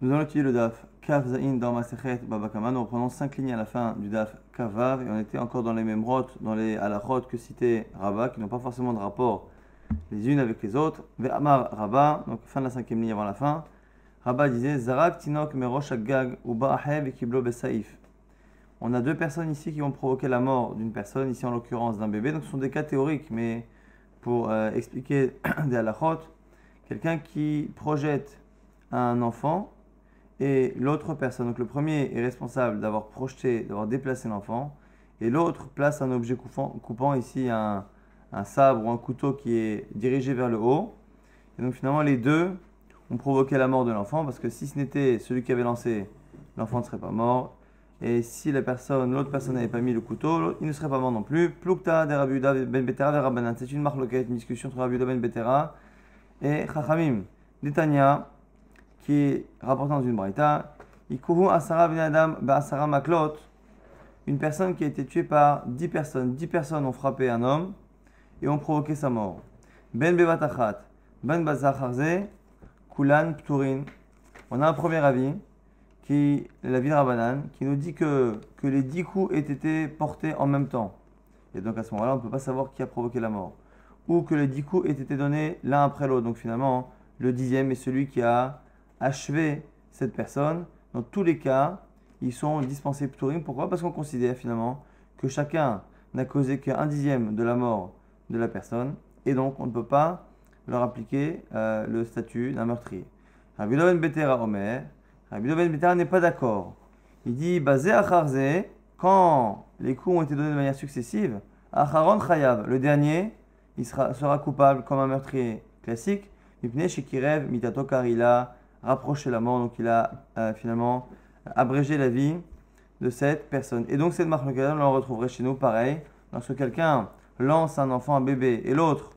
Nous allons étudier le DAF Kav Zain dans Masechet Babakama. Nous reprenons 5 lignes à la fin du DAF Kavav et on était encore dans les mêmes rotes, dans les halachot que citait Rabat, qui n'ont pas forcément de rapport les unes avec les autres. Ve'amar Rabat, donc fin de la cinquième ligne avant la fin. Rabat disait Zarak Tinok Merosh Gag ou Ba'ahev Kiblo Besaif. On a deux personnes ici qui vont provoquer la mort d'une personne, ici en l'occurrence d'un bébé. Donc ce sont des cas théoriques, mais pour euh, expliquer des halachot, quelqu'un qui projette un enfant et l'autre personne. Donc le premier est responsable d'avoir projeté, d'avoir déplacé l'enfant, et l'autre place un objet coupant, coupant ici un, un, sabre ou un couteau qui est dirigé vers le haut. Et donc finalement les deux ont provoqué la mort de l'enfant, parce que si ce n'était celui qui avait lancé, l'enfant ne serait pas mort. Et si la personne, l'autre personne n'avait pas mis le couteau, il ne serait pas mort non plus. Plukta de ben Betera. C'est une marque une discussion entre Rabiuda ben Betera et Chachamim. Netanya, qui est rapporté dans une braïta, Asara Maklot, une personne qui a été tuée par 10 personnes. 10 personnes ont frappé un homme et ont provoqué sa mort. Ben Bevatachat, Ben Bazacharze, Kulan Pturin. On a un premier avis, qui la ville Rabanan, qui nous dit que, que les 10 coups aient été portés en même temps. Et donc à ce moment-là, on ne peut pas savoir qui a provoqué la mort. Ou que les 10 coups aient été donnés l'un après l'autre. Donc finalement, le dixième est celui qui a achever cette personne. Dans tous les cas, ils sont dispensés Pturim. Pourquoi? Parce qu'on considère finalement que chacun n'a causé qu'un dixième de la mort de la personne et donc on ne peut pas leur appliquer euh, le statut d'un meurtrier. Rabbi Ben Betera Omer, Rabbi Ben Betera n'est pas d'accord. Il dit basé à Kharze, quand les coups ont été donnés de manière successive, Acharon Chayav, le dernier, il sera, coupable comme un meurtrier classique. Rapproché la mort, donc il a euh, finalement abrégé la vie de cette personne. Et donc cette marque on la retrouverait chez nous pareil. Lorsque quelqu'un lance un enfant, un bébé, et l'autre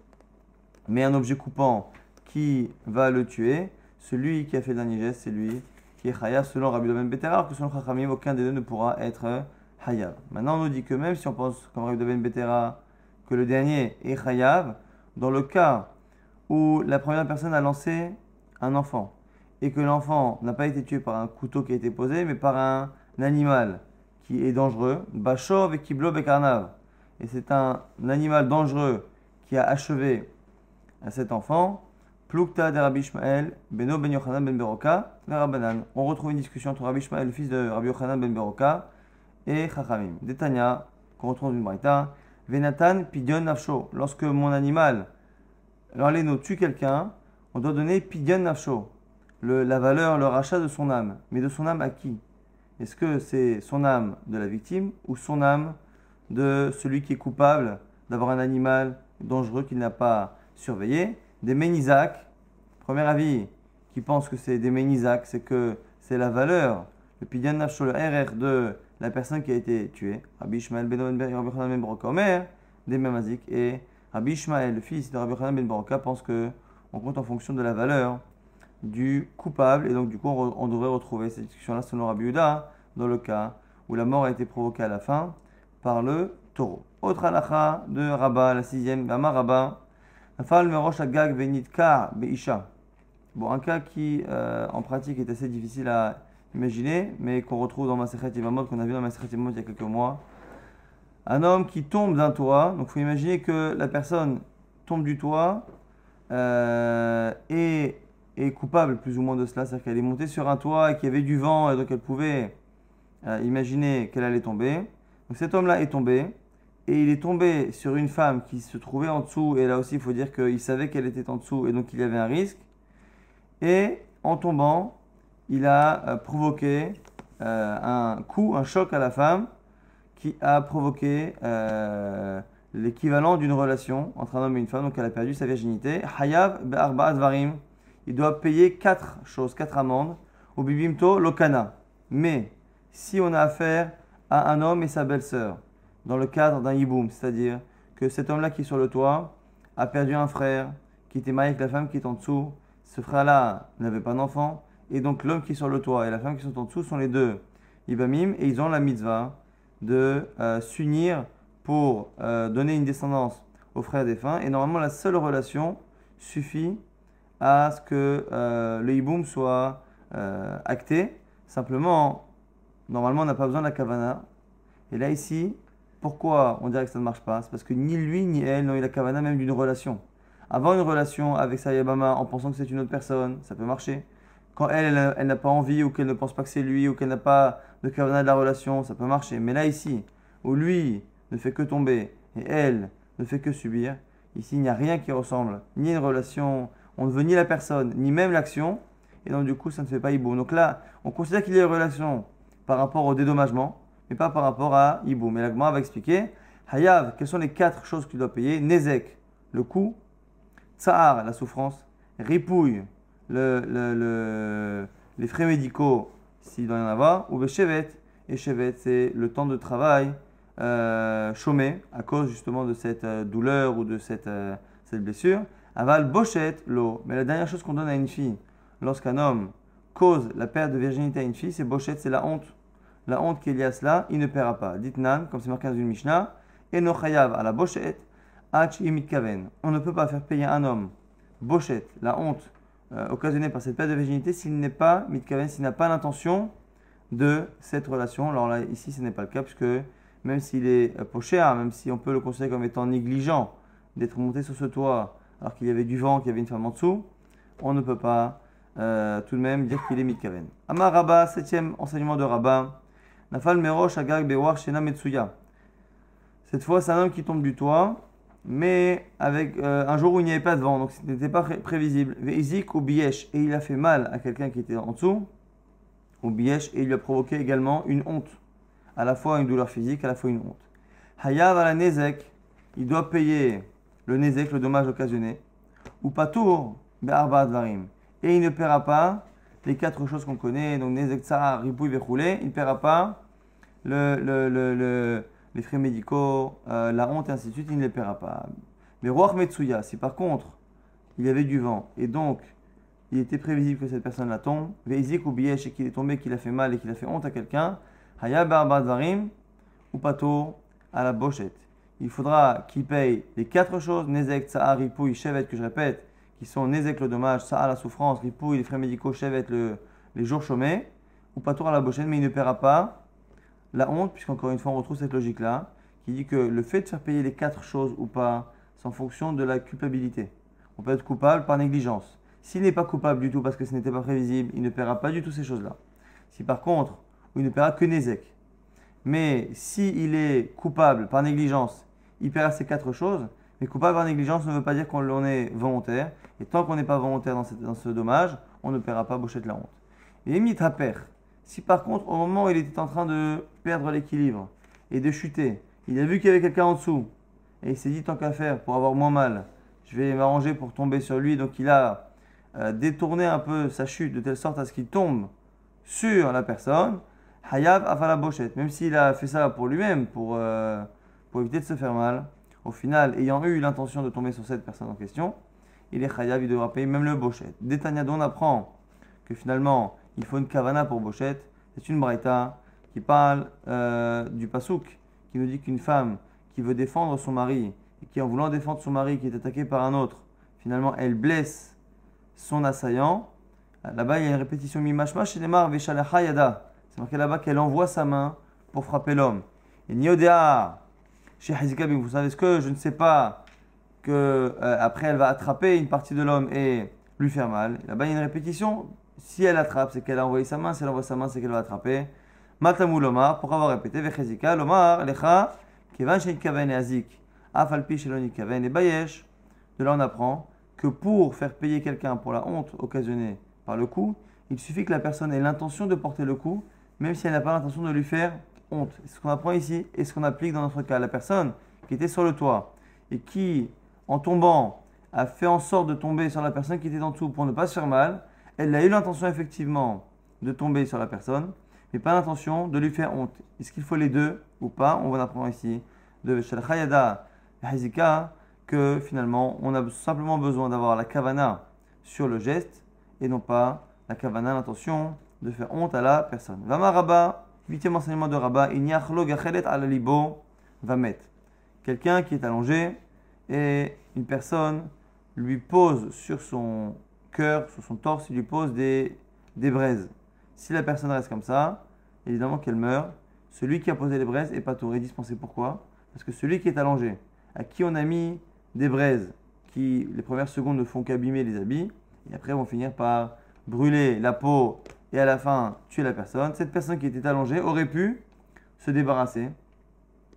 met un objet coupant qui va le tuer, celui qui a fait le dernier geste, c'est lui qui est Hayab selon Rabbi Ben Betera, alors que selon Chachamim, aucun des deux ne pourra être Hayab. Maintenant, on nous dit que même si on pense, comme Rabbi Ben Betera, que le dernier est Hayab, dans le cas où la première personne a lancé un enfant, et que l'enfant n'a pas été tué par un couteau qui a été posé, mais par un, animal qui est dangereux, Bachov et Kiblo Bekarnav. Et c'est un, animal dangereux qui a achevé à cet enfant. Plukta de Rabbi Beno Ben Ben Beroka. On retrouve une discussion entre Rabbi Ishmael, le fils de Rabbi Yochanan Ben Beroka, et Chachamim. Detanya, qu'on retrouve une braïta. Venatan Pidyon Nafsho. Lorsque mon animal, l'enléno, tue quelqu'un, on doit donner Pidyon Nafsho la valeur, le rachat de son âme. Mais de son âme à qui? Est-ce que c'est son âme de la victime ou son âme de celui qui est coupable d'avoir un animal dangereux qu'il n'a pas surveillé? Des Ménisac, premier avis, qui pense que c'est des Ménisac, c'est que c'est la valeur, le Pidyan Nafsho, le RR de la personne qui a été tuée. Rabbi Ishmael ben Ben Broka Omer, des Memazik. Et Rabbi Ishmael, le fils de Rabbi Ben Broka, pense que on compte en fonction de la valeur du coupable. Et donc, du coup, on, devrait retrouver cette discussion-là selon Rabbi Yuda, dans le cas où la mort a été provoquée à la fin par le taureau. Autre halakha de Rabba, la sixième, Bama Rabba. Bon, un cas qui, euh, en pratique, est assez difficile à imaginer, mais qu'on retrouve dans Masechet Yvamot, qu'on a vu dans Masechet Yvamot il y a quelques mois. Un homme qui tombe d'un toit, donc il faut imaginer que la personne tombe du toit euh, et est coupable plus ou moins de cela, c'est-à-dire qu'elle est montée sur un toit et qu'il y avait du vent et donc elle pouvait euh, imaginer qu'elle allait tomber. Donc cet homme-là est tombé et il est tombé sur une femme qui se trouvait en dessous et là aussi il faut dire qu'il savait qu'elle était en dessous et donc il y avait un risque. Et en tombant, il a euh, provoqué euh, un coup, un choc à la femme qui a provoqué l'équivalent d'une relation entre un homme et une femme, donc elle a perdu sa virginité. Hayav be'arba varim il doit payer quatre choses, quatre amendes. Au bibimto, lokana. Mais si on a affaire à un homme et sa belle-sœur, dans le cadre d'un yiboum, c'est-à-dire que cet homme-là qui est sur le toit a perdu un frère qui était marié avec la femme qui est en dessous, ce frère-là n'avait pas d'enfant, et donc l'homme qui est sur le toit et la femme qui sont en dessous sont les deux ibamim, et ils ont la mitzvah de euh, s'unir pour euh, donner une descendance au frère défunt, et normalement la seule relation suffit à ce que euh, le hiboum soit euh, acté. Simplement, normalement, on n'a pas besoin de la kavana. Et là, ici, pourquoi on dirait que ça ne marche pas? C'est parce que ni lui ni elle n'ont eu la kavana même d'une relation. Avoir une relation avec sa yabama en pensant que c'est une autre personne, ça peut marcher. Quand elle, elle, n'a pas envie ou qu'elle ne pense pas que c'est lui ou qu'elle n'a pas de kavana de la relation, ça peut marcher. Mais là, ici, où lui ne fait que tomber et elle ne fait que subir, ici, il n'y a rien qui ressemble, ni une relation, on ne veut ni la personne, ni même l'action, et donc du coup, ça ne fait pas hibou. Donc là, on considère qu'il y a une relation par rapport au dédommagement, mais pas par rapport à hibou. Mais l'agma va expliquer, Hayav, quelles sont les quatre choses qu'il doit payer? Nezek, le coût, Tsahar, la souffrance, Ripouille, le, les frais médicaux, s'il doit y en avoir, ou Beshevet, et Shevet, c'est le temps de travail euh, chômé à cause justement de cette euh, douleur ou de cette, euh, cette blessure. Aval bochette l'eau. Mais la dernière chose qu'on donne à une fille lorsqu'un homme cause la perte de virginité à une fille, c'est bochette, c'est la honte. La honte qu'il y a à cela, il ne paiera pas. Dites nan, comme c'est marqué dans une Mishnah, et no chayav à la bochette, ach kaven. On ne peut pas faire payer un homme bochette, la honte occasionnée par cette perte de virginité, s'il n'est pas mitkaven, s'il n'a pas l'intention de cette relation. Alors là, ici, ce n'est pas le cas, puisque même s'il est euh, cher, même si on peut le considérer comme étant négligent d'être monté sur ce toit alors qu'il y avait du vent, qu'il y avait une femme en dessous, on ne peut pas euh, tout de même dire qu'il est mitkaven. Amar Rabba, septième enseignement de Rabba. Nafal Merosh Agag Bewar Shena Metsuya. Cette fois, c'est un homme qui tombe du toit, mais avec euh, un jour où il n'y avait pas de vent, donc ce n'était pas prévisible. Veizik ou Biesh, et il a fait mal à quelqu'un qui était en dessous, ou Biesh, et il lui a provoqué également une honte à la fois une douleur physique, à la fois une honte. Hayav Nezek, il doit payer le Nezek, le dommage occasionné, ou Patour, Be'arba Advarim. Et il ne paiera pas les quatre choses qu'on connaît, donc Nezek Tsar, Ripouille, Vechoulé, il ne paiera pas le, le, le, les frais médicaux, euh, la honte et ainsi de suite, il ne les paiera pas. Mais Roi Metsuya, si par contre il y avait du vent et donc il était prévisible que cette personne la tombe, Veizik ou Biesh et qu'il est tombé, qu'il a fait mal et qu'il a fait honte à quelqu'un, Haya ou pato à la bochette. Il faudra qu'il paye les quatre choses, Nezek, Tsahar, Ripouille, Shevet, que je répète, qui sont Nezek le dommage, Tsahar la souffrance, Ripouille les frais médicaux, Shevet le, les jours chômés, ou pato à la bochette, mais il ne paiera pas la honte, puisqu'encore une fois on retrouve cette logique-là, qui dit que le fait de faire payer les quatre choses ou pas, c'est en fonction de la culpabilité. On peut être coupable par négligence. S'il n'est pas coupable du tout parce que ce n'était pas prévisible, il ne paiera pas du tout ces choses-là. Si par contre, il ne paiera que Nezek. Mais s'il est coupable par négligence, il paiera ces quatre choses. Mais coupable par négligence ne veut pas dire qu'on est volontaire. Et tant qu'on n'est pas volontaire dans, ce dommage, on ne paiera pas Bouchette la honte. Et Mitaper, si par contre, au moment où il était en train de perdre l'équilibre et de chuter, il a vu qu'il y avait quelqu'un en dessous, et il s'est dit tant qu'à faire pour avoir moins mal, je vais m'arranger pour tomber sur lui. Donc il a euh, détourné un peu sa chute de telle sorte à ce qu'il tombe sur la personne. Hayab la bochette. Même s'il a fait ça pour lui-même, pour, euh, pour éviter de se faire mal, au final, ayant eu l'intention de tomber sur cette personne en question, il est Hayab, il devra payer même le bochette. Détania, on apprend que finalement, il faut une kavana pour bochette. C'est une braïta qui parle euh, du pasouk, qui nous dit qu'une femme qui veut défendre son mari, et qui en voulant défendre son mari qui est attaqué par un autre, finalement, elle blesse son assaillant. Là-bas, il y a une répétition mimashma chez Neymar, Veshalachayada. C'est marqué là-bas qu'elle envoie sa main pour frapper l'homme. Et Niodea, chez Hazikabim, vous savez ce que je ne sais pas que euh, après elle va attraper une partie de l'homme et lui faire mal. Là-bas, il y a une répétition. Si elle attrape, c'est qu'elle a envoyé sa main. Si elle envoie sa main, c'est qu'elle va attraper. Matamou Lomar, pour avoir répété, Vechezika, Lomar, Lecha, Kevan Kaven et Azik, Afalpi Sheloni Kaven et Bayesh. De là, on apprend que pour faire payer quelqu'un pour la honte occasionnée par le coup, il suffit que la personne ait l'intention de porter le coup même si elle n'a pas l'intention de lui faire honte. Ce qu'on apprend ici et ce qu'on applique dans notre cas. La personne qui était sur le toit et qui, en tombant, a fait en sorte de tomber sur la personne qui était en dessous pour ne pas se faire mal, elle a eu l'intention effectivement de tomber sur la personne, mais pas l'intention de lui faire honte. Est-ce qu'il faut les deux ou pas? On va apprendre ici de Shalchayada Hazika que finalement on a simplement besoin d'avoir la kavana sur le geste et non pas la kavana, l'intention de faire honte à la personne. Vama huitième enseignement de ala libo vamet. Quelqu'un qui est allongé et une personne lui pose sur son cœur, sur son torse, il lui pose des des braises. Si la personne reste comme ça, évidemment qu'elle meurt. Celui qui a posé les braises est pas touré dispensé. Pourquoi? Parce que celui qui est allongé, à qui on a mis des braises, qui les premières secondes ne font qu'abîmer les habits, et après vont finir par brûler la peau et à la fin tuer la personne, cette personne qui était allongée aurait pu se débarrasser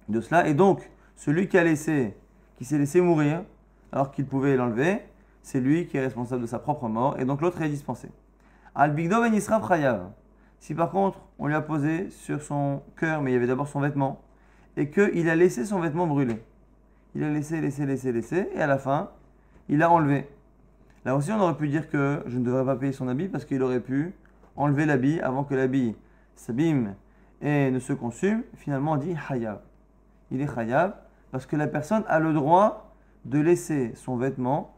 de cela. Et donc, celui qui a laissé, qui s'est laissé mourir, alors qu'il pouvait l'enlever, c'est lui qui est responsable de sa propre mort, et donc l'autre est dispensé. Al-Bigdo ben Si par contre, on lui a posé sur son cœur, mais il y avait d'abord son vêtement, et qu'il a laissé son vêtement brûler. Il a laissé, laissé, laissé, laissé, et à la fin, il a enlevé. Là aussi, on aurait pu dire que je ne devrais pas payer son habit parce qu'il aurait pu enlever l'habit avant que l'habit s'abîme et ne se consume. Finalement, on dit hayab. Il est hayab parce que la personne a le droit de laisser son vêtement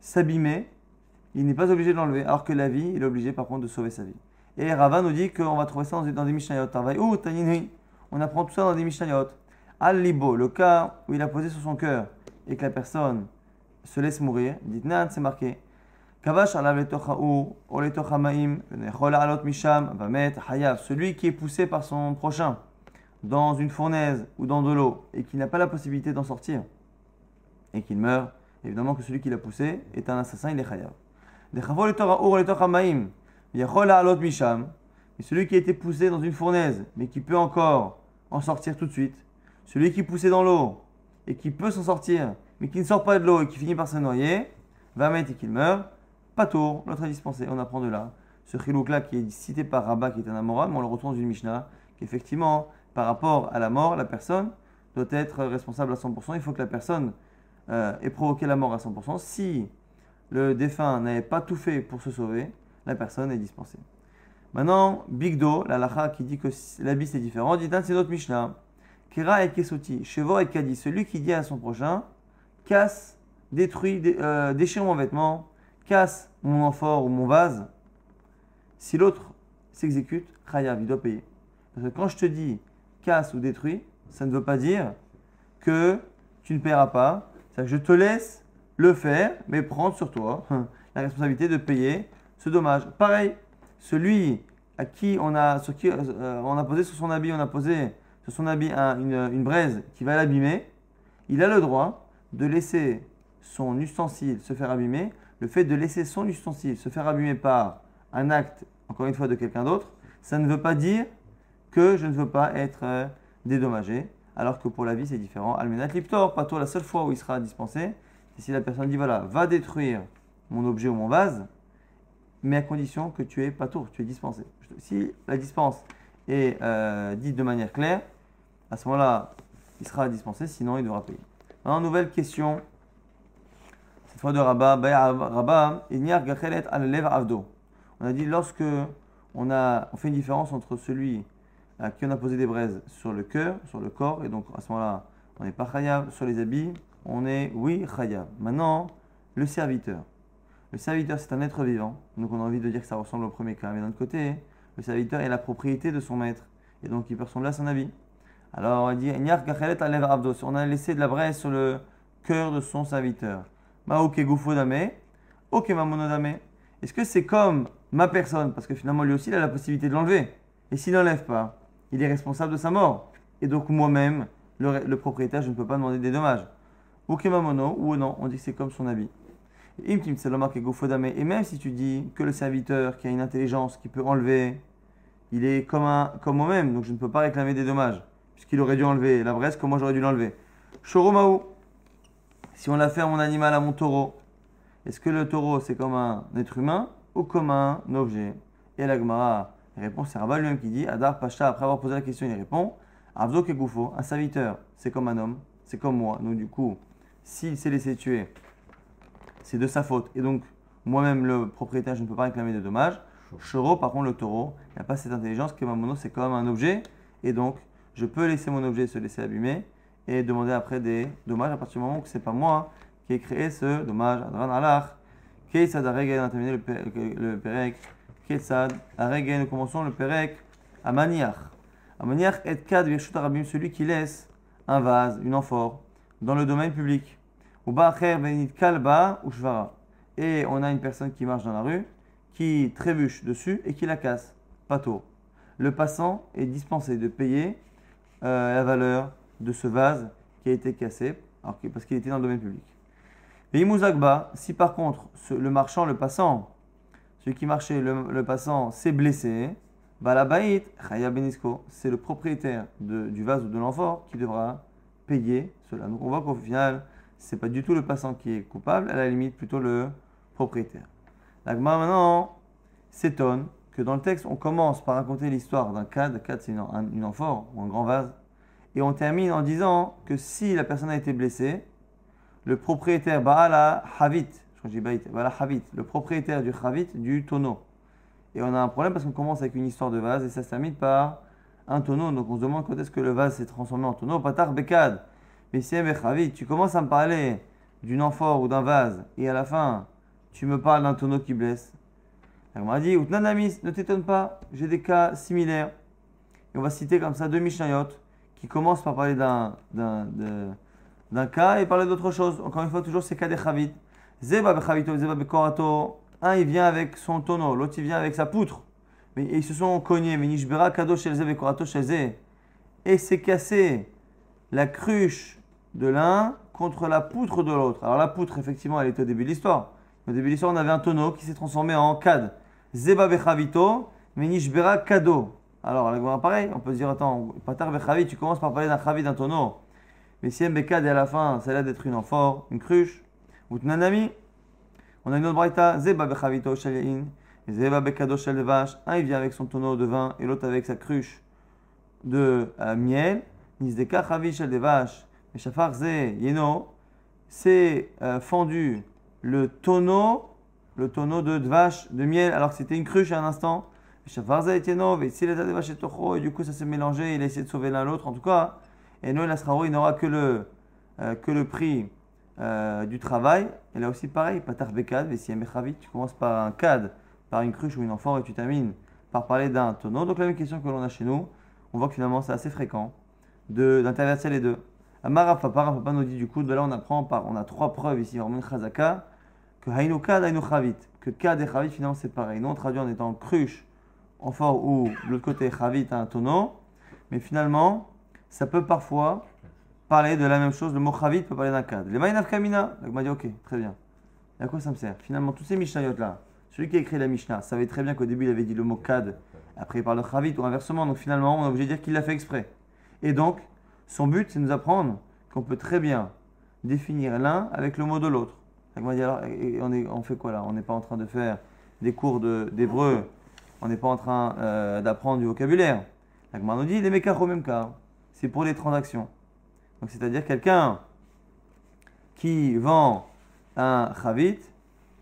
s'abîmer. Il n'est pas obligé de l'enlever, alors que la vie, il est obligé par contre de sauver sa vie. Et Rava nous dit qu'on va trouver ça dans des Mishnayot. On apprend tout ça dans des Mishnayot. Al-Libo, le cas où il a posé sur son cœur et que la personne se laisse mourir, dit Nan, c'est marqué. Kavash misham va mettre hayav, celui qui est poussé par son prochain dans une fournaise ou dans de l'eau et qui n'a pas la possibilité d'en sortir et qu'il meurt, évidemment que celui qui l'a poussé est un assassin, il est hayav. misham, et celui qui a été poussé dans une fournaise mais qui peut encore en sortir tout de suite, celui qui est poussé dans l'eau et qui peut s'en sortir mais qui ne sort pas de l'eau et qui finit par se noyer, va mettre et qu'il meurt, pas tour, l'autre est dispensé. On apprend de là. Ce chilouk-là qui est cité par Rabat, qui est un amoral, mais on le retrouve dans une Mishnah, qu'effectivement, par rapport à la mort, la personne doit être responsable à 100%. Il faut que la personne euh, ait provoqué la mort à 100%. Si le défunt n'avait pas tout fait pour se sauver, la personne est dispensée. Maintenant, Bigdo, la lacha qui dit que l'habit c'est différent, dit c'est notre Mishnah. Kera et Kesuti, Chevo et Kadi, celui qui dit à son prochain, casse, détruit, euh, déchire mon vêtement, casse mon amphore ou mon vase, si l'autre s'exécute, Chayav, il doit payer. Parce que quand je te dis casse ou détruit, ça ne veut pas dire que tu ne paieras pas. C'est-à-dire que je te laisse le faire, mais prendre sur toi la responsabilité de payer ce dommage. Pareil, celui à qui on a, euh, posé sur son habit, une braise qui va l'abîmer, il a le droit de laisser son ustensile se faire abîmer, le fait de laisser son ustensile se faire abîmer par un acte, encore une fois, de quelqu'un d'autre, ça ne veut pas dire que je ne veux pas être euh, dédommagé, alors que pour la vie c'est différent. Almenat Liptor, pas toi, la seule fois où il sera dispensé, c'est si la personne dit voilà, va détruire mon objet ou mon vase, mais à condition que tu es pas tour, tu es dispensé. Si la dispense est euh, dite de manière claire, à ce moment-là, il sera dispensé, sinon il devra payer. Maintenant, nouvelle question. Fois de Rabat. Rabat, avdo. On a dit lorsque on, a, on fait une différence entre celui à qui on a posé des braises sur le cœur, sur le corps, et donc à ce moment-là, on n'est pas chayav. Sur les habits, on est oui chayav. Maintenant, le serviteur. Le serviteur, c'est un être vivant. Donc on a envie de dire que ça ressemble au premier cas. Mais d'un autre côté, le serviteur est la propriété de son maître. Et donc il peut ressembler à son habit. Alors on dit On a laissé de la braise sur le cœur de son serviteur. Maoke dame, ok dame. Est-ce que c'est comme ma personne? Parce que finalement lui aussi il a la possibilité de l'enlever. Et s'il n'enlève pas, il est responsable de sa mort. Et donc moi-même, le, propriétaire, je ne peux pas demander des dommages. Ok mamono, ou non, on dit que c'est comme son habit. Et même si tu dis que le serviteur qui a une intelligence, qui peut enlever, il est comme, comme moi-même, donc je ne peux pas réclamer des dommages puisqu'il aurait dû enlever la braise comme moi j'aurais dû l'enlever. Choromaou, si on l'a fait à mon animal, à mon taureau, est-ce que le taureau c'est comme un être humain ou comme un objet? Et la Gemara répond, c'est Rabat lui-même qui dit, Adar Pacha, après avoir posé la question, il répond, Avdo Kegoufo, un serviteur, c'est comme un homme, c'est comme moi. Donc du coup, s'il s'est laissé tuer, c'est de sa faute. Et donc, moi-même, le propriétaire, je ne peux pas réclamer de dommages. Choro, par contre, le taureau, il n'a pas cette intelligence que mono, c'est comme un objet. Et donc, je peux laisser mon objet se laisser abîmer et demander après des dommages à partir du moment où ce n'est pas moi qui ai créé ce dommage. Adran alach, Keisad Aregen, a terminé le Perek. Keisad Aregen, nous commençons le Perek à Maniach. À Maniach, et Kad Arabim, celui qui laisse un vase, une amphore, dans le domaine public. Ou Ba'acher Benit Kalba ou Shvara. Et on a une personne qui marche dans la rue, qui trébuche dessus et qui la casse. Pato. Le passant est dispensé de payer euh, la valeur de ce vase qui a été cassé parce qu'il était dans le domaine public. Et si par contre le marchand, le passant, celui qui marchait, le, passant, s'est blessé, la baït, Chaya Benisko, c'est le propriétaire du vase ou de l'amphore qui devra payer cela. Donc on voit qu'au final, c'est pas du tout le passant qui est coupable, à la limite plutôt le propriétaire. L'agma maintenant s'étonne que dans le texte, on commence par raconter l'histoire d'un cadre, cadre c'est une, un- une amphore ou un grand vase, et on termine en disant que si la personne a été blessée, le propriétaire, Baala Havit, je le propriétaire du Havit, du tonneau. Et on a un problème parce qu'on commence avec une histoire de vase et ça se termine par un tonneau. Donc on se demande quand est-ce que le vase s'est transformé en tonneau. Patar Bekad, Bessiem Havit, tu commences à me parler d'une amphore ou d'un vase et à la fin, tu me parles d'un tonneau qui blesse. On m'a dit, Outnanamis, ne t'étonne pas, j'ai des cas similaires. Et on va citer comme ça deux Mishnayot qui commencent par parler d'un, d'un, cas et parler d'autre chose. Encore une fois, toujours c'est cas des Chavit. Zeba bechavito, zeba bekorato. Un, il vient avec son tonneau, l'autre, il vient avec sa poutre. Mais ils se sont cognés. Mais nishbera kado shel ze bekorato shel ze. Et c'est cassé la cruche de l'un contre la poutre de l'autre. Alors la poutre, effectivement, elle était au début de l'histoire. Au début de l'histoire, on avait un tonneau qui s'est transformé en cad. Zeba bechavito, mais nishbera kado. Alors, là, pareil, on peut se dire, attends, patar bechavit, tu commences par parler d'un chavit, d'un tonneau. Mais si Mbekad et à la fin, a l'air d'être une amphore, une cruche, ou tnanami, on a une autre braïta, Zeba bechavito shel Zeba bekado vache. Un, il vient avec son tonneau de vin et l'autre avec sa cruche de euh, miel. Nizdeka chavi shel vache. Mais shafar ze yeno, c'est euh, fendu le tonneau, le tonneau de vache de miel, alors que c'était une cruche à un instant. Et est à des vaches et du coup ça s'est mélangé, il a essayé de sauver l'un l'autre. En tout cas, et Noël il n'aura que le, euh, que le prix euh, du travail. Et là aussi, pareil, Patar Bekad, Bechavit, tu commences par un cad, par une cruche ou une amphore, et tu termines par parler d'un tonneau. Donc, la même question que l'on a chez nous, on voit que finalement, c'est assez fréquent d'interverser les deux. Amara Papa, Papa nous dit du coup, de là, on apprend on a trois preuves ici, vraiment une chazaka, que Hainu Kad, Hainu Chavit, que Kad et Chavit, finalement, c'est pareil. Nous, on traduit en étant cruche, amphore ou de l'autre côté, Chavit, un tonneau. Mais finalement, ça peut parfois parler de la même chose. Le mot chavit peut parler d'un cadre. Les maïnav kamina, donc m'a dit ok, très bien. Et à quoi ça me sert? Finalement, tous ces mishnayot là, celui qui a écrit la mishnah savait très bien qu'au début il avait dit le mot kad, après il parle de chavit ou inversement. Donc finalement, on est obligé de dire qu'il l'a fait exprès. Et donc, son but c'est de nous apprendre qu'on peut très bien définir l'un avec le mot de l'autre. On, on fait quoi là? On n'est pas en train de faire des cours d'hébreu, on n'est pas en train euh, d'apprendre du vocabulaire. La Gemara nous dit les au même cas. C'est pour les transactions. Donc c'est-à-dire quelqu'un qui vend un chavit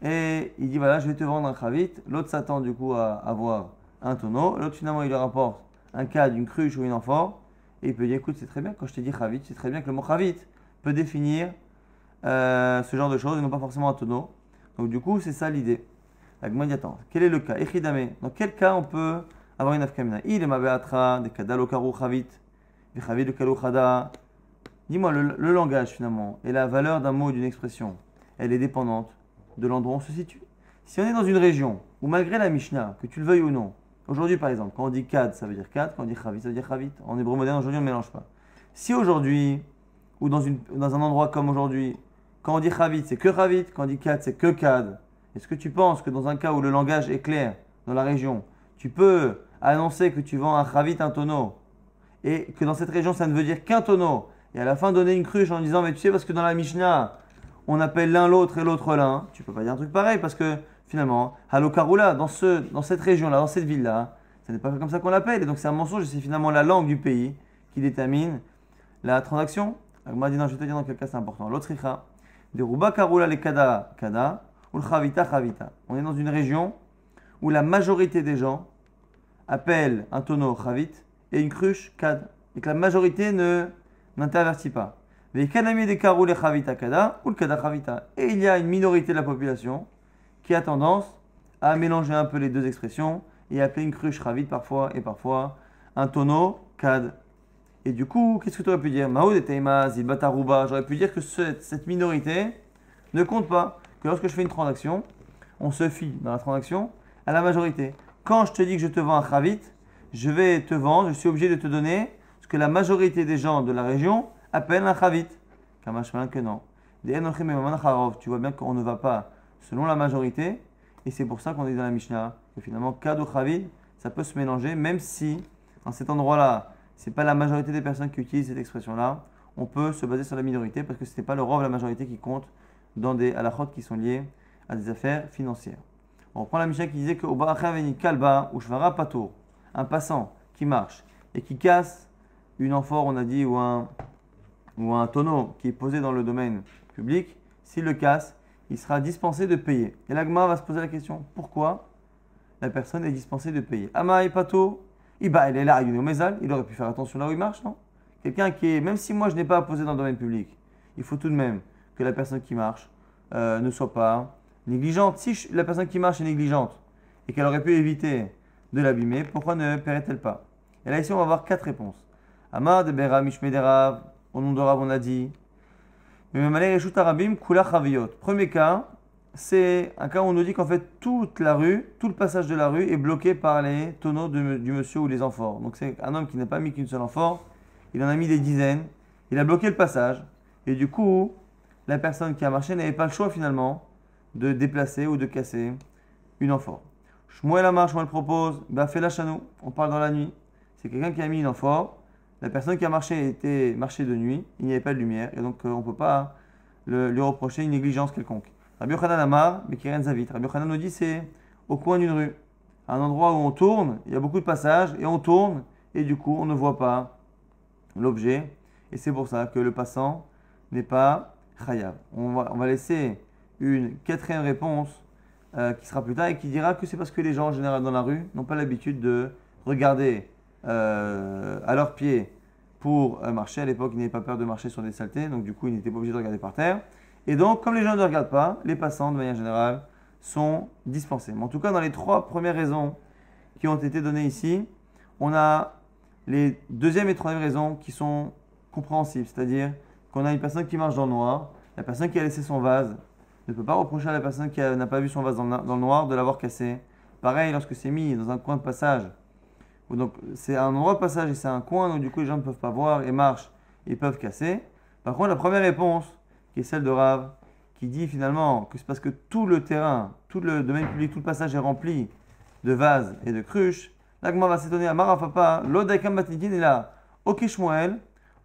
et il dit voilà je vais te vendre un chavit. L'autre s'attend du coup à avoir un tonneau. L'autre finalement il lui rapporte un cas d'une cruche ou une amphore et il peut dire écoute c'est très bien quand je t'ai dit chavit c'est très bien que le mot chavit peut définir euh, ce genre de choses et non pas forcément un tonneau. Donc du coup c'est ça l'idée. Attends quel est le cas? Echidame. Dans quel cas on peut avoir une afkamina Il est mabeatra de kadalokaru chavit. V'chavit de kaluchada. Dis-moi, le, langage finalement et la valeur d'un mot, d'une expression, elle est dépendante de l'endroit où on se situe. Si on est dans une région où malgré la Mishnah, que tu le veuilles ou non, aujourd'hui par exemple, quand on dit kad, ça veut dire kad, quand on dit chavit, ça veut dire chavit. En hébreu moderne, aujourd'hui, on ne mélange pas. Si aujourd'hui, ou dans, dans un endroit comme aujourd'hui, quand on dit chavit, c'est que chavit, quand on dit kad, c'est que kad, est-ce que tu penses que dans un cas où le langage est clair dans la région, tu peux annoncer que tu vends un chavit, un tonneau, et que dans cette région, ça ne veut dire qu'un tonneau, et à la fin donner une cruche en disant, mais tu sais, parce que dans la Mishnah, on appelle l'un l'autre et l'autre l'un, tu peux pas dire un truc pareil, parce que finalement, Halokarula, dans, ce, dans cette région-là, dans cette ville-là, ce n'est pas comme ça qu'on l'appelle, et donc c'est un mensonge, et c'est finalement la langue du pays qui détermine la transaction. Agma dit, non, je vais te dire dans quel cas c'est important. L'autre de Ruba Karula le Kada, Kada, ou le Chavita, Chavita. On est dans une région où la majorité des gens appellent un tonneau Chavit et une cruche Kad, et que la majorité ne n'intervertit pas. Les ou. Et il y a une minorité de la population qui a tendance à mélanger un peu les deux expressions et appeler une cruche Chavit parfois et parfois un tonneau Kad. Et du coup, qu'est-ce que tu aurais pu dire? Maoud et Teima, Zilbataruba. J'aurais pu dire que ce- cette minorité ne compte pas. Que lorsque je fais une transaction, on se fie dans la transaction à la majorité. Quand je te dis que je te vends un chavit, je vais te vendre, je suis obligé de te donner ce que la majorité des gens de la région appellent un chavit. Kamashman que non. Tu vois bien qu'on ne va pas selon la majorité, et c'est pour ça qu'on dit dans la Mishnah que finalement, kado chavit, ça peut se mélanger, même si, en cet endroit-là, c'est pas la majorité des personnes qui utilisent cette expression-là, on peut se baser sur la minorité parce que ce n'est pas le rôle de la majorité qui compte dans des halakhot qui sont liés à des affaires financières. On reprend la Mishnah qui disait que kalba ou shvara pato, un passant qui marche et qui casse une amphore, on a dit, ou un, ou un tonneau qui est posé dans le domaine public, s'il le casse, il sera dispensé de payer. Et l'agma va se poser la question pourquoi la personne est dispensée de payer? Ama et pato, il est là, il aurait pu faire attention là où il marche, non? Quelqu'un qui est, même si moi je n'ai pas à poser dans le domaine public, il faut tout de même que la personne qui marche euh, ne soit pas négligente. Si la personne qui marche est négligente et qu'elle aurait pu éviter de l'abîmer, pourquoi ne paierait-elle pas? Et là, ici, on va avoir quatre réponses. Amar de Bera Mishmederav, au nom de Rav, on a dit. Premier cas, c'est un cas où on nous dit qu'en fait toute la rue, tout le passage de la rue est bloqué par les tonneaux du monsieur ou les amphores. Donc c'est un homme qui n'a pas mis qu'une seule amphore, il en a mis des dizaines, il a bloqué le passage, et du coup, la personne qui a marché n'avait pas le choix finalement de déplacer ou de casser une amphore. Shmuel Amar, Shmuel propose, bah fais la chanou, on parle dans la nuit. C'est quelqu'un qui a mis une amphore, la personne qui a marché était marché de nuit, il n'y avait pas de lumière, et donc euh, on ne peut pas lui reprocher une négligence quelconque. Rabbi Yochanan Amar, Bekiren Zavit. Rabbi Yochanan nous dit c'est au coin d'une rue, un endroit où on tourne, il y a beaucoup de passages, et on tourne, et du coup on ne voit pas l'objet, et c'est pour ça que le passant n'est pas On va, on va laisser une quatrième réponse euh, qui sera plus tard et qui dira que c'est parce que les gens en général dans la rue n'ont pas l'habitude de regarder euh, à leurs pieds pour euh, marcher. À l'époque, ils n'avaient pas peur de marcher sur des saletés, donc du coup, ils n'étaient pas obligés de regarder par terre. Et donc, comme les gens ne regardent pas, les passants, de manière générale, sont dispensés. Mais en tout cas, dans les trois premières raisons qui ont été données ici, on a les deuxième et troisième raisons qui sont compréhensibles, c'est-à-dire qu'on a une personne qui marche dans le noir, la personne qui a laissé son vase ne peut pas reprocher à la personne qui n'a pas vu son vase dans le, noir de l'avoir cassé. Pareil, lorsque c'est mis dans un coin de passage, donc c'est un endroit de passage et c'est un coin, donc du coup les gens ne peuvent pas voir et marchent, ils peuvent casser. Par contre, la première réponse, qui est celle de Rav, qui dit finalement que c'est parce que tout le terrain, tout le domaine public, tout le passage est rempli de vases et de cruches, L'agma va s'étonner à Marafapa, l'Odaikam Batidin est là. Ok Shmuel,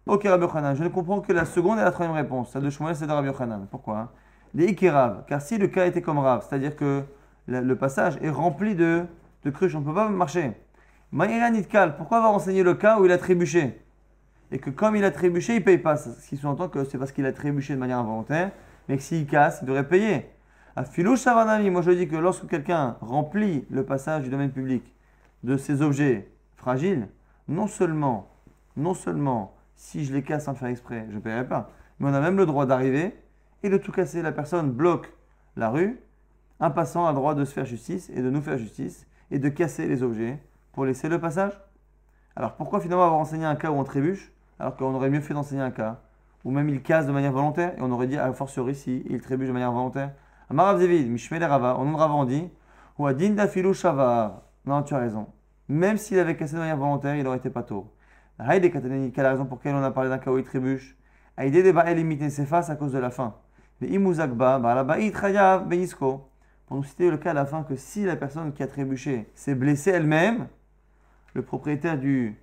ok Rabbi Yochanan. Je ne comprends que la seconde et la troisième réponse. Celle de Shmuel, c'est de Rabbi Yochanan. Pourquoi Les Ikerav. Car si le cas était comme Rav, c'est-à-dire que le, passage est rempli de, de cruches, on ne peut pas marcher. Maïra Nitkal, pourquoi avoir enseigné le cas où il a trébuché? Et que comme il a trébuché, il ne paye pas. Ce qui sous-entend que c'est parce qu'il a trébuché de manière involontaire, mais que s'il casse, il devrait payer. À Filou Shavanami, moi je dis que lorsque quelqu'un remplit le passage du domaine public, de ces objets fragiles, non seulement, non seulement si je les casse sans le faire exprès, je ne paierai pas, mais on a même le droit d'arriver et de tout casser. La personne bloque la rue, un passant a le droit de se faire justice et de nous faire justice et de casser les objets pour laisser le passage. Alors pourquoi finalement avoir enseigné un cas où on trébuche alors qu'on aurait mieux fait d'enseigner un cas où même il casse de manière volontaire et on aurait dit à fortiori si il trébuche de manière volontaire? Amarav Zevid, Mishmel Rava, on nom ou Adin Shavar, non, tu as raison. Même s'il avait cassé de manière volontaire, il aurait été pas tôt. Haïdé Kataneni, quelle raison pour laquelle on a parlé d'un où il trébuche? Haïdé de Ba'el imité ses faces à cause de la faim. Mais Imuzakba, Ba'alaba'it Chayav Beisko. Pour nous citer le cas à la fin que si la personne qui a trébuché s'est blessée elle-même, le propriétaire du,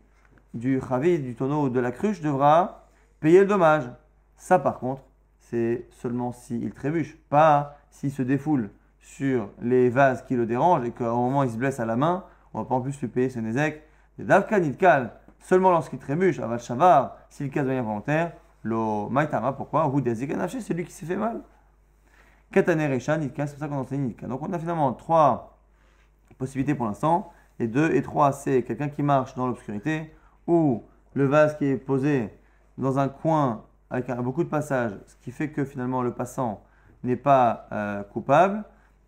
du chavid, du tonneau ou de la cruche devra payer le dommage. Ça par contre, c'est seulement s'il trébuche, pas s'il se défoule sur les vases qui le dérangent et qu'à un moment il se blesse à la main, on va pas en plus lui payer ce nezek. Davka nitkal, seulement lorsqu'il trébuche, aval shavar, s'il casse de manière volontaire, lo maitama, pourquoi? C'est lui qui s'est fait mal. Kataner nitka, c'est pour ça qu'on enseigne nitka. Donc on a finalement trois possibilités pour l'instant. Et deux et trois, c'est quelqu'un qui marche dans l'obscurité ou le vase qui est posé dans un coin avec beaucoup de passages, ce qui fait que finalement le passant n'est pas euh, coupable.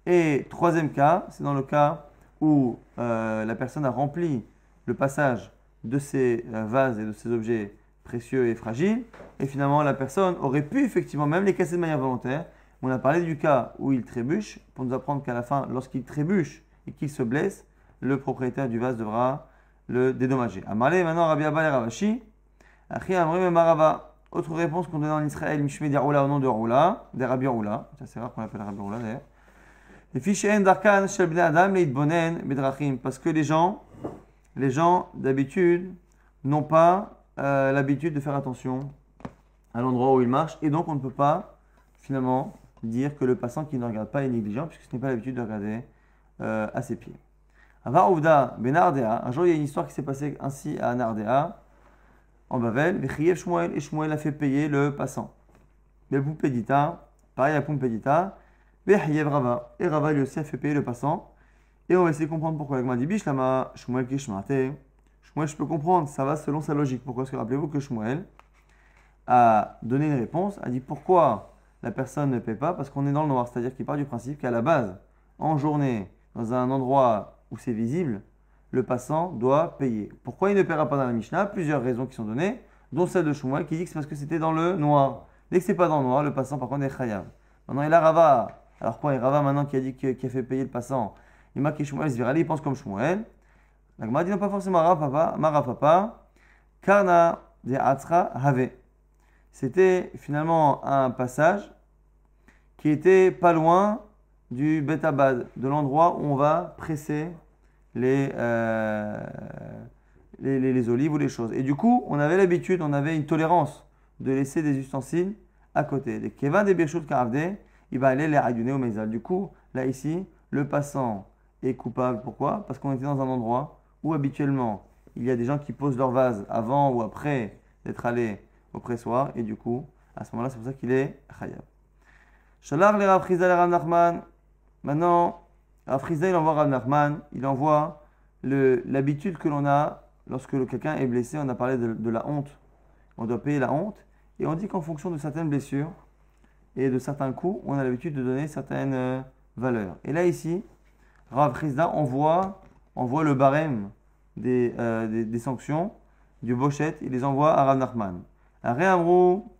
Et troisième cas, c'est dans le cas où euh, la personne a rempli le passage de ces euh, vases et de ces objets précieux et fragiles, et finalement la personne aurait pu effectivement même les casser de manière volontaire. On a parlé du cas où il trébuche, pour nous apprendre qu'à la fin, lorsqu'il trébuche, et qu'il se blesse, le propriétaire du vase devra le dédommager. Amalé, maintenant Rabbi Abba et Ravashi. Autre réponse qu'on donne en Israël, Mishme Roula au nom de Roula, des Rabbi Roula. C'est rare qu'on appelle Rabbi Roula d'ailleurs. Les fichiers Darkan Adam, Leitbonen, Bedrachim. Parce que les gens, les gens d'habitude, n'ont pas euh, l'habitude de faire attention à l'endroit où ils marchent. Et donc on ne peut pas, finalement, dire que le passant qui ne regarde pas est négligent, puisque ce n'est pas l'habitude de regarder euh, à ses pieds. Ben un jour il y a une histoire qui s'est passée ainsi à Nardea, en Bavel, et Shmuel a fait payer le passant. Le Pumpedita, pareil à Pumpedita, Rava, et Rava lui aussi a fait payer le passant. Et on va essayer de comprendre pourquoi. La dit Bishlama, Shmuel Kishmate. Shmuel, je peux comprendre, ça va selon sa logique. Pourquoi Parce que rappelez-vous que Shmuel a donné une réponse, a dit pourquoi la personne ne paie pas? Parce qu'on est dans le noir, c'est-à-dire qu'il part du principe qu'à la base, en journée, dans un endroit où c'est visible, le passant doit payer. Pourquoi il ne paiera pas dans la Mishnah? Plusieurs raisons qui sont données, dont celle de Shmuel qui dit que c'est parce que c'était dans le noir. Dès que c'est pas dans le noir, le passant par contre est chayav. Maintenant il a Rava. Alors quoi, il Rava maintenant qui a dit qui a fait payer le passant Il Shmuel il pense comme Shmuel. La dit non pas forcément Mara Papa, Karna de Atzra Have. C'était finalement un passage qui était pas loin du betabad, de l'endroit où on va presser euh, les, les, olives ou les choses. Et du coup, on avait l'habitude, on avait une tolérance de laisser des ustensiles à côté. Des des birchut karavde, il va aller les rayonner au mezal. Du coup, là ici, le passant est coupable. Pourquoi? Parce qu'on était dans un endroit où habituellement il y a des gens qui posent leur vase avant ou après d'être allés au pressoir. Et du coup, à ce moment-là, c'est pour ça qu'il est chayab. Shalach le Rav le Nachman. Maintenant, Rafrizda, il envoie Rav Nachman, il envoie l'habitude que l'on a lorsque quelqu'un est blessé. On a parlé de, la honte. On doit payer la honte. Et on dit qu'en fonction de certaines blessures et de certains coups, on a l'habitude de donner certaines euh, valeurs. Et là, ici, Rav Rizda envoie, le barème des, euh, des, sanctions du Bochet. Il les envoie à Rav Nachman. À Réamrou,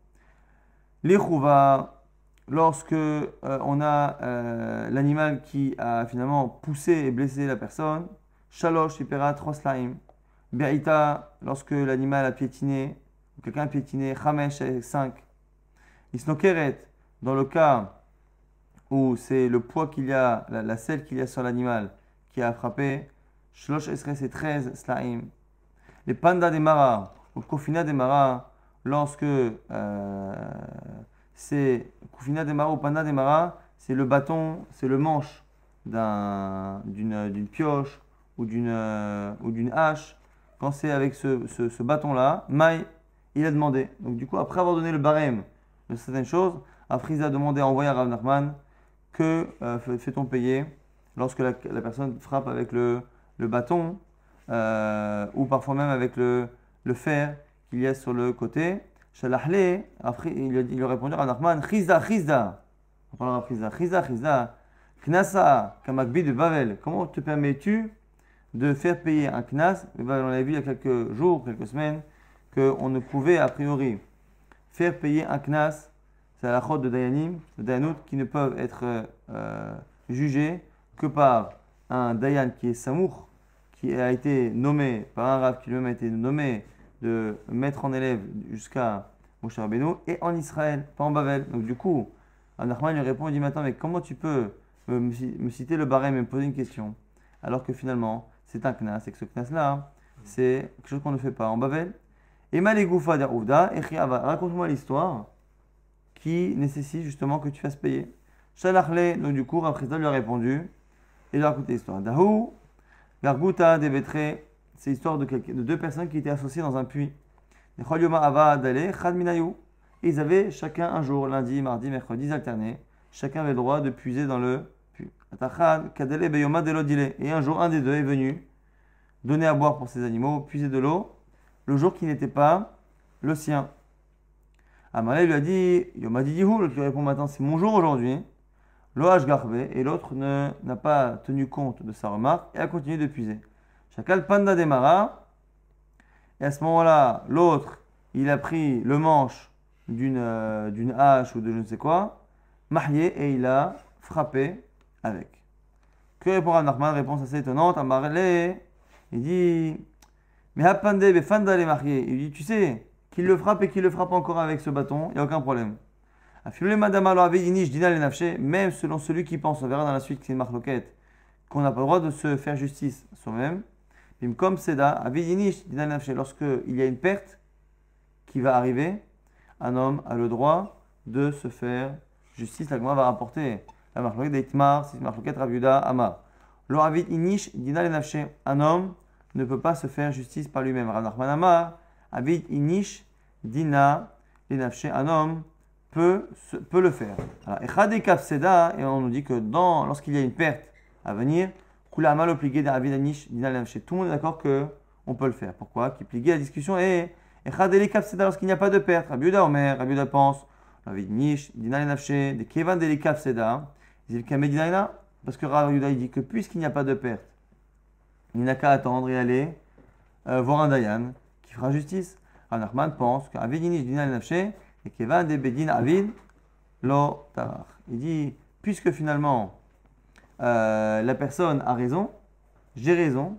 lorsque euh, on a euh, l'animal qui a finalement poussé et blessé la personne, Shalosh, Ipera, trois slime. Be'ita, lorsque l'animal a piétiné, quelqu'un a piétiné, Chamesh, 5. Isnokeret, dans le cas où c'est le poids qu'il y a, la, selle qu'il y a sur l'animal qui a frappé, Shlosh Esres, c'est 13 slime. Les pandas des maras, ou Kofina des maras, lorsque euh, c'est Kufina Demara ou Panda Demara, c'est le bâton, c'est le manche d'une pioche ou d'une hache. Quand c'est avec ce, bâton-là, Maï, il a demandé. Donc du coup, après avoir donné le barème de certaines choses, Afriza a demandé à envoyer à Rav Nachman que euh, fait-on payer lorsque la, personne frappe avec le, bâton euh, ou parfois même avec le, fer qu'il y a sur le côté? Shalahle, il, lui a répondu à Nachman, Chizda, Chizda. On parlera Chizda, Chizda, Chizda. Knasa, Kamakbi de Bavel. Comment te permets-tu de faire payer un Knas? On l'a vu il y a quelques jours, quelques semaines, qu'on ne pouvait a priori faire payer un Knas. C'est la chôte de Dayanim, de Dayanot, qui ne peuvent être euh, jugés que par un Dayan qui est Samour, qui a été nommé par un Rav qui lui-même a été nommé de mettre en élève jusqu'à Moshe Rabbeinu et en Israël, pas en Bavel. Donc du coup, Anachman lui répond, il dit maintenant, mais comment tu peux me, citer le barème et me poser une question alors que finalement c'est un knas et que ce knas-là, c'est quelque chose qu'on ne fait pas en Bavel. Et Malegoufa d'Arouda, raconte-moi l'histoire qui nécessite justement que tu fasses payer. Shalachle, donc du coup, Raphrida lui a répondu et il a raconté l'histoire. Dahou, Garguta, Devetre, c'est l'histoire de, de, deux personnes qui étaient associées dans un puits. Et ils avaient chacun un jour, lundi, mardi, mercredi, alternés. Chacun avait le droit de puiser dans le puits. Et un jour, un des deux est venu donner à boire pour ses animaux, puiser de l'eau, le jour qui n'était pas le sien. Amalé lui a dit, Yomadidihu, l'autre lui répond maintenant, c'est mon jour aujourd'hui. L'OH garbé, et l'autre n'a pas tenu compte de sa remarque et a continué de puiser. Chakal Panda Demara. Et à ce moment-là, l'autre, il a pris le manche d'une euh, hache ou de je ne sais quoi, marié, et il a frappé avec. Que répond Rav Nachman Réponse assez étonnante. Amarle, il dit Mais Hapande Befanda les mariés. Il dit Tu sais, qu'il le frappe et qu'il le frappe encore avec ce bâton, il n'y a aucun problème. Même selon celui qui pense, on verra dans la suite que c'est une qu'on n'a pas le droit de se faire justice soi-même. Comme Seda, lorsqu'il y a une perte qui va arriver, un homme a le droit de se faire justice. La va rapporter la marloquette d'Itmar, c'est une marloquette Rabiuda Amar. inish Un homme ne peut pas se faire justice par lui-même. Rav Amar, Avid inish dina Un homme peut, peut le faire. et on nous dit que lorsqu'il y a une perte à venir, tout le monde est d'accord qu'on peut le faire. Pourquoi? Qui pligue la discussion et lorsqu'il n'y a pas de perte. Rabiuda Omer, Rabiuda pense, Nish, Dina de Kevan Delikaf Seda, parce que Rabiuda il dit que puisqu'il n'y a pas de perte, il n'a qu'à attendre et aller euh, voir un Dayan qui fera justice. Ranachman pense. Il dit, puisque finalement euh, la personne a raison, j'ai raison,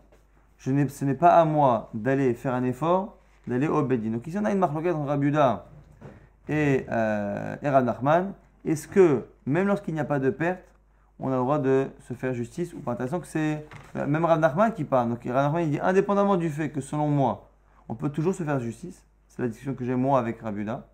ce n'est pas à moi d'aller faire un effort, d'aller au Bedin. Donc ici on a une marque entre Rabiuda et, euh, et. Est-ce que, même lorsqu'il n'y a pas de perte, on a le droit de se faire justice ou pas? Intéressant que c'est euh, même Rav Nachman qui parle. Donc Rav Nachman il dit indépendamment du fait que selon moi, on peut toujours se faire justice. C'est la discussion que j'ai moi avec Rabuda.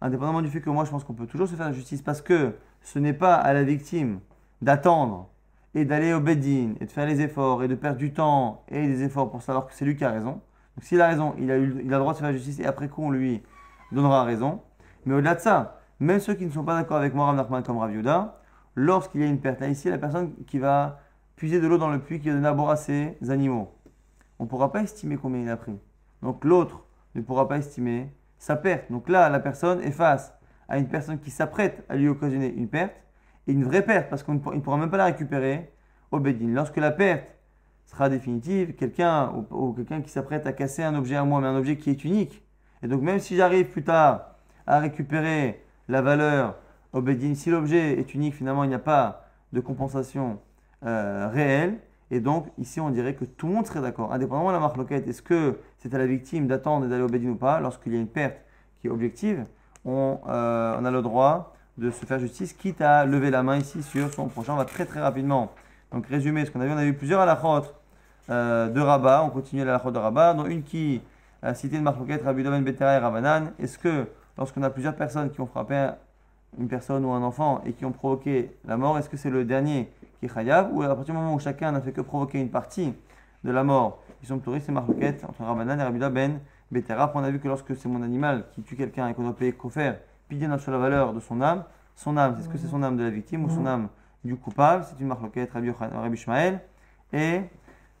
Indépendamment du fait que moi je pense qu'on peut toujours se faire justice parce que ce n'est pas à la victime d'attendre et d'aller au Beddin et de faire les efforts et de perdre du temps et des efforts pour savoir que c'est lui qui a raison. Donc s'il a raison, il a, le droit de se faire justice et après coup on lui donnera raison. Mais au-delà de ça, même ceux qui ne sont pas d'accord avec moi, Rav Nachman comme Rav lorsqu'il y a une perte, ici la personne qui va puiser de l'eau dans le puits qui va donner à boire à ses animaux, on ne pourra pas estimer combien il a pris. Donc l'autre ne pourra pas estimer sa perte. Donc là, la personne est face à une personne qui s'apprête à lui occasionner une perte et une vraie perte parce qu'on ne pourra même pas la récupérer au Bedin. Lorsque la perte sera définitive, quelqu'un ou, quelqu'un qui s'apprête à casser un objet à moi, mais un objet qui est unique. Et donc même si j'arrive plus tard à récupérer la valeur au Bedin, si l'objet est unique, finalement il n'y a pas de compensation euh, réelle. Et donc, ici, on dirait que tout le monde serait d'accord. Indépendamment de la marque loquette, est-ce que c'est à la victime d'attendre et d'aller au Bedin ou pas Lorsqu'il y a une perte qui est objective, on, euh, a le droit de se faire justice, quitte à lever la main ici sur son prochain. On va très très rapidement donc résumer ce qu'on a vu. On a vu plusieurs halachot euh, de Rabat. On continue la halachot de Rabat, dont une qui a cité de marque loquette, Rabbi Domen Betera et Ravanan. Est-ce que lorsqu'on a plusieurs personnes qui ont frappé une personne ou un enfant et qui ont provoqué la mort, est-ce que c'est le dernier qui est chayav, ou à partir du moment où chacun n'a fait que provoquer une partie de la mort, ils sont touristes et marloquettes entre Rabbanan et Rabida Ben Betera. On a vu que lorsque c'est mon animal qui tue quelqu'un et qu'on doit payer kofer, pidien sur la valeur de son âme, son âme, est-ce que c'est son âme de la victime ou son âme du coupable? C'est une marloquette, Rabbi, Rabbi Ishmael et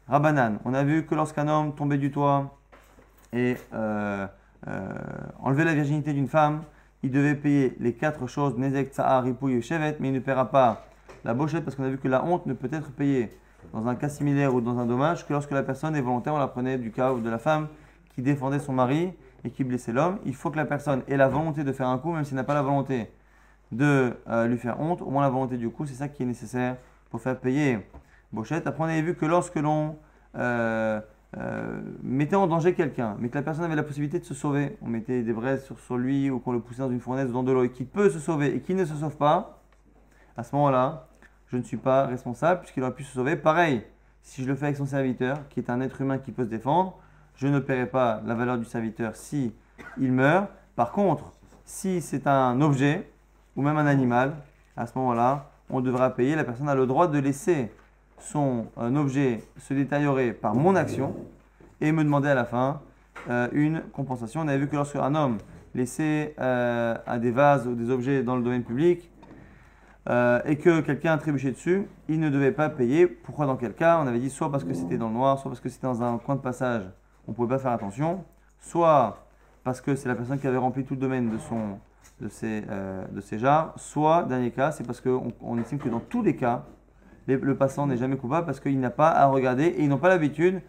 Rabbanan. On a vu que lorsqu'un homme tombait du toit et euh, euh, enlevait la virginité d'une femme, il devait payer les quatre choses, Nezek, Tsahar, Ripouille et Shevet, mais il ne paiera pas la bochette parce qu'on a vu que la honte ne peut être payée dans un cas similaire ou dans un dommage que lorsque la personne est volontaire, on la prenait du cas de la femme qui défendait son mari et qui blessait l'homme. Il faut que la personne ait la volonté de faire un coup, même s'il n'a pas la volonté de euh, lui faire honte, au moins la volonté du coup, c'est ça qui est nécessaire pour faire payer bochette. Après, on avait vu que lorsque l'on euh, euh, mettait en danger quelqu'un, mais que la personne avait la possibilité de se sauver, on mettait des braises sur, lui ou qu'on le poussait dans une fournaise ou dans de l'eau et qu'il peut se sauver et qu'il ne se sauve pas, à ce moment-là, je ne suis pas responsable puisqu'il aurait pu se sauver. Pareil, si je le fais avec son serviteur, qui est un être humain qui peut se défendre, je ne paierai pas la valeur du serviteur si il meurt. Par contre, si c'est un objet ou même un animal, à ce moment-là, on devra payer. La personne a le droit de laisser son un objet se détériorer par mon action et me demander à la fin euh, une compensation. On avait vu que lorsque un homme laissait euh, des vases ou des objets dans le domaine public euh, et que quelqu'un a trébuché dessus, il ne devait pas payer. Pourquoi dans quel cas? On avait dit soit parce que c'était dans le noir, soit parce que c'était dans un coin de passage, on ne pouvait pas faire attention, soit parce que c'est la personne qui avait rempli tout le domaine de, son, de, ses, de ses jarres, soit, dernier cas, c'est parce qu'on on estime que dans tous les cas, le passant n'est jamais coupable parce qu'il n'a pas à regarder et ils n'ont pas l'habitude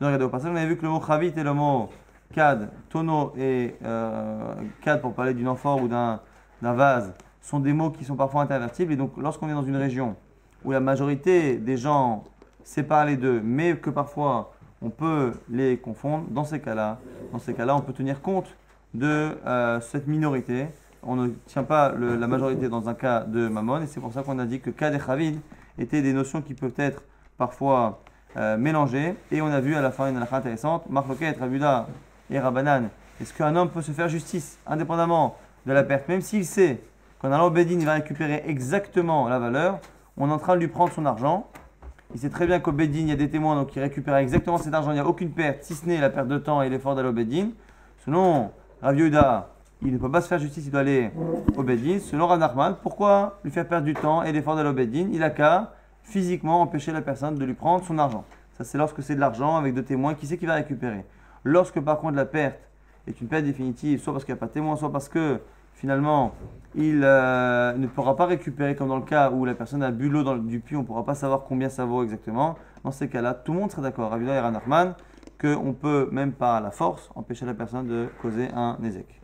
de regarder au passage. On avait vu que le mot chavit et le mot kad, tonneau et euh, kad pour parler d'une amphore ou d'un vase sont des mots qui sont parfois intervertibles. Et donc, lorsqu'on est dans une région où la majorité des gens séparent les deux, mais que parfois on peut les confondre, dans ces cas-là, dans ces cas-là, on peut tenir compte de euh, cette minorité. On ne tient pas la majorité dans un cas de mammon, et c'est pour ça qu'on a dit que cas des chavid étaient des notions qui peuvent être parfois euh, mélangées. Et on a vu à la fin une halakha intéressante, Marloket, Rabuda et Rabanan. Est-ce qu'un homme peut se faire justice indépendamment de la perte, même s'il sait au Bédine, il va récupérer exactement la valeur, on est en train de lui prendre son argent. Il sait très bien qu'au Bédine, il y a des témoins, donc il récupère exactement cet argent, il n'y a aucune perte, si ce n'est la perte de temps et l'effort d'aller au Bédine. Selon Rav il ne peut pas se faire justice, il doit aller au Bédine. Selon Rav pourquoi lui faire perdre du temps et l'effort d'aller au Bédine Il a qu'à physiquement empêcher la personne de lui prendre son argent. Ça, c'est lorsque c'est de l'argent avec deux témoins, qui sait qui va récupérer? Lorsque par contre la perte est une perte définitive, soit parce qu'il n'y a pas de témoin, soit parce que finalement il euh, ne pourra pas récupérer, comme dans le cas où la personne a bu l'eau du puits, on ne pourra pas savoir combien ça vaut exactement. Dans ces cas-là, tout le monde serait d'accord, Ravida et Ranachman, qu'on peut, même par la force, empêcher la personne de causer un ézec.